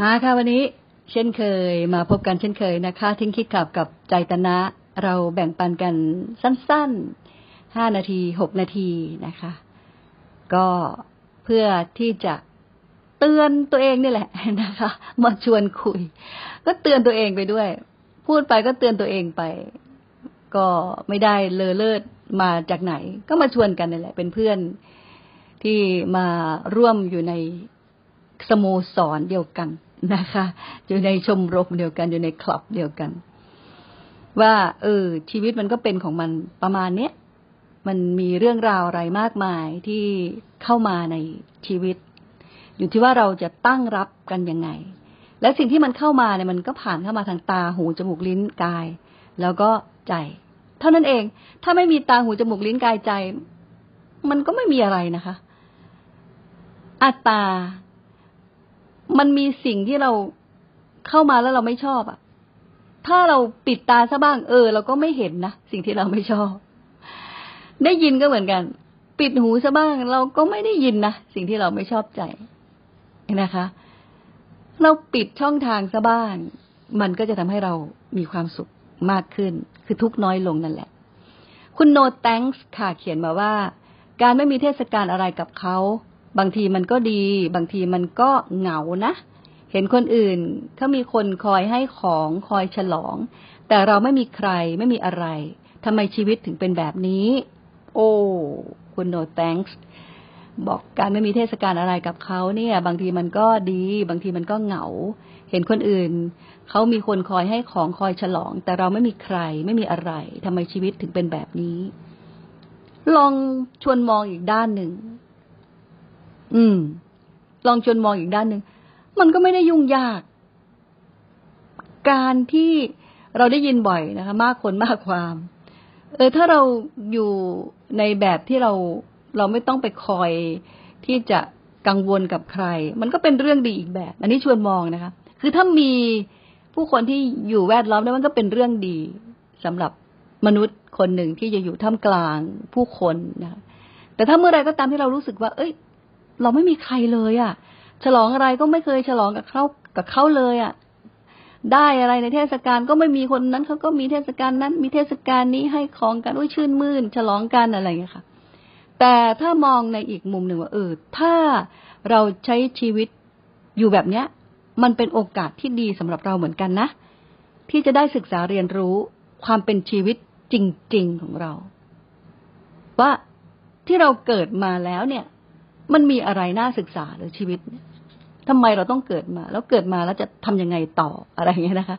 มาค่ะวันนี้ เช่นเคย มาพบกันเช่นเคยนะคะ ทิ้งคิดขับกับใจตนะ เราแบ่งปันกันสั้นๆห้านาทีหกนาทีนะคะ ก็เพื่อที่จะเตือนตัวเองนี่แหละนะคะ มาชวนคุย ก็เตือนตัวเองไปด้วย พูดไปก็เตือนตัวเองไป ก็ไม่ได้เลอเลิศมาจากไหน ก็มาชวนกันนี่แหละ เป็นเพื่อนที่มาร่วมอยู่ในสโมสรเดียวกัน นะคะ อยู่ในชมรมเดียวกันอยู่ในคลับเดียวกัน ว่า เออ ชีวิตมันก็เป็นของมันประมาณเนี้ยมันมีเรื่องราวอะไรมากมายที่เข้ามาในชีวิต อยู่ที่ว่าเราจะตั้งรับกันยังไง และสิ่งที่มันเข้ามาเนี่ยมันก็ผ่านเข้ามาทางตาหูจมูกลิ้นกาย แล้วก็ใจ เท่านั้นเอง ถ้าไม่มีตาหูจมูกลิ้นกายใจ มันก็ไม่มีอะไรนะคะอัตตา มันมีสิ่งที่เราเข้ามาแล้วเราไม่ชอบอะถ้าเราปิดตาซะบ้างเออ เราก็ไม่เห็นนะสิ่งที่เราไม่ชอบ ได้ยินก็เหมือนกัน ปิดหูซะบ้าง เราก็ไม่ได้ยินนะสิ่งที่เราไม่ชอบใจนะคะ เราปิดช่องทางซะบ้าง มันก็จะทำให้เรามีความสุขมากขึ้น คือทุกน้อยลงนั่นแหละ คุณโนแตงส์ค่ะเขียนมาว่า การไม่มีเทศกาลอะไรกับเขา บางทีมันก็ดี บางทีมันก็เหงานะ เห็นคนอื่นเขามีคนคอยให้ของคอยฉลอง แต่เราไม่มีใครไม่มีอะไรทำไมชีวิตถึงเป็นแบบนี้ โอ้คุณโนแตงส์บอกการไม่มีเทศกาลอะไรกับเขาเนี่ย บางทีมันก็ดี บางทีมันก็เหงา เห็นคนอื่นเขามีคนคอยให้ของคอยฉลอง แต่เราไม่มีใครไม่มีอะไรทำไมชีวิตถึงเป็นแบบนี้ ลองชวนมองอีกด้านหนึ่ง อืม ลองชวนมองอีกด้านหนึ่ง มันก็ไม่ได้ยุ่งยาก การที่เราได้ยินบ่อยนะคะ มากคนมากความ เออ ถ้าเราอยู่ในแบบที่เราเราไม่ต้องไปคอยที่จะกังวลกับใคร มันก็เป็นเรื่องดีอีกแบบ อันนี้ชวนมองนะคะ คือถ้ามีผู้คนที่อยู่แวดล้อมแล้วมันก็เป็นเรื่องดีสำหรับมนุษย์คนหนึ่งที่จะอยู่ท่ามกลางผู้คนนะคะแต่ถ้าเมื่อไรก็ตามที่เรารู้สึกว่า เอ้ย เราไม่มีใครเลยอะ่ะ ฉลองอะไรก็ไม่เคยฉลองกับเขากับเขาเลยอะ่ะ ได้อะไรในเทศกาลก็ไม่มีคนนั้นเขาก็มีเทศกาลนั้น มีเทศกาลนี้ให้ของกันอุ้ยชื่นมื่น ฉลองกันอะไรอย่างเงี้ยค่ะ แต่ถ้ามองในอีกมุมหนึ่งว่าเออถ้าเราใช้ชีวิตอยู่แบบเนี้ย มันเป็นโอกาสที่ดีสำหรับเราเหมือนกันนะ ที่จะได้ศึกษาเรียนรู้ความเป็นชีวิตจริง ๆ ของเรา ว่าที่เราเกิดมาแล้วเนี่ย มันมีอะไรน่าศึกษาหรือชีวิตทำไมเราต้องเกิดมา แล้วเกิดมาแล้วจะทำยังไงต่ออะไรอย่างเงี้ยนะคะ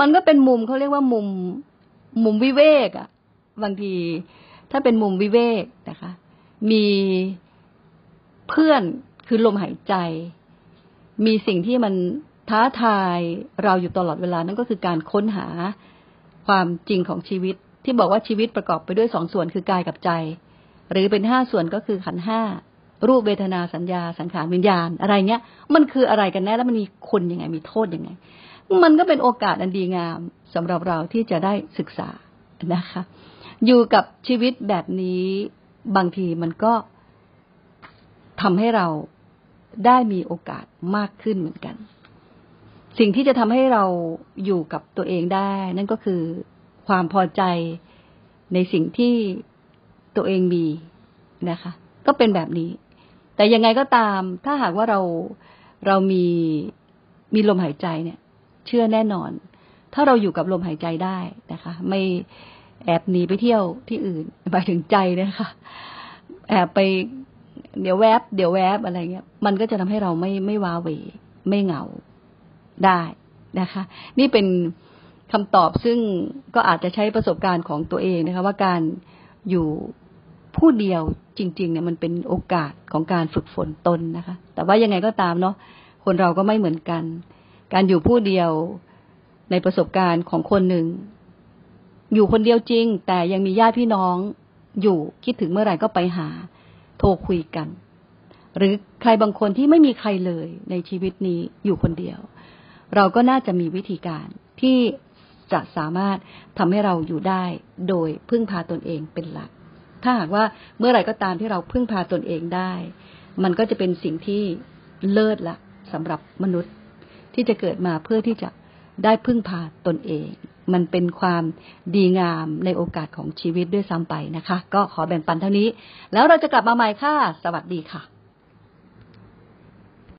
มันก็เป็นมุมเขาเรียกว่ามุมมุมวิเวกอะบางทีถ้าเป็นมุมวิเวกนะคะ มีเพื่อนคือลมหายใจ มีสิ่งที่มันท้าทายเราอยู่ตลอดเวลานั่นก็คือการค้นหาความจริงของชีวิต ที่บอกว่าชีวิตประกอบไปด้วยสองส่วนคือกายกับใจ หรือเป็นห้าส่วนก็คือขันห้า รูปเวทนาสัญญาสังขารวิญญาณอะไรเงี้ย มันคืออะไรกันแน่แล้วมันมีคุณยังไงมีโทษยังไง มันก็เป็นโอกาสอันดีงามสำหรับเราที่จะได้ศึกษานะคะ อยู่กับชีวิตแบบนี้บางทีมันก็ทำให้เราได้มีโอกาสมากขึ้นเหมือนกัน สิ่งที่จะทำให้เราอยู่กับตัวเองได้ นั่นก็คือความพอใจในสิ่งที่ตัวเองมีนะคะ ก็เป็นแบบนี้ แต่ยังไงก็ตาม ถ้าหากว่าเราเรามีมีลมหายใจเนี่ย เชื่อแน่นอน ถ้าเราอยู่กับลมหายใจได้นะคะ ไม่แอบหนีไปเที่ยวที่อื่นไปถึงใจนะคะ แอบไปเดี๋ยวแวบ เดี๋ยวแวบอะไรเงี้ย มันก็จะทำให้เราไม่ไม่ว้าเวไม่เหงาได้นะคะ นี่เป็นคำตอบซึ่งก็อาจจะใช้ประสบการณ์ของตัวเองนะคะ ว่าการอยู่ ผู้เดียวจริง ๆ เนี่ยมันเป็นโอกาสของการฝึกฝนตนนะคะ แต่ว่ายังไงก็ตามเนาะคนเราก็ไม่เหมือนกัน การอยู่ผู้เดียวในประสบการณ์ของคนหนึ่ง อยู่คนเดียวจริง แต่ยังมีญาติพี่น้องอยู่คิดถึงเมื่อไหร่ก็ไปหา โทรคุยกัน หรือใครบางคนที่ไม่มีใครเลยในชีวิตนี้อยู่คนเดียว เราก็น่าจะมีวิธีการที่จะสามารถทำให้เราอยู่ได้โดยพึ่งพาตนเองเป็นหลัก ถ้าหากว่าเมื่อไหร่ก็ตามที่เราพึ่งพาตนเองได้ มันก็จะเป็นสิ่งที่เลิศละสำหรับมนุษย์ที่จะเกิดมาเพื่อที่จะได้พึ่งพาตนเอง มันเป็นความดีงามในโอกาสของชีวิตด้วยซ้ำไปนะคะ ก็ขอแบ่งปันเท่านี้ แล้วเราจะกลับมาใหม่ค่ะ สวัสดีค่ะ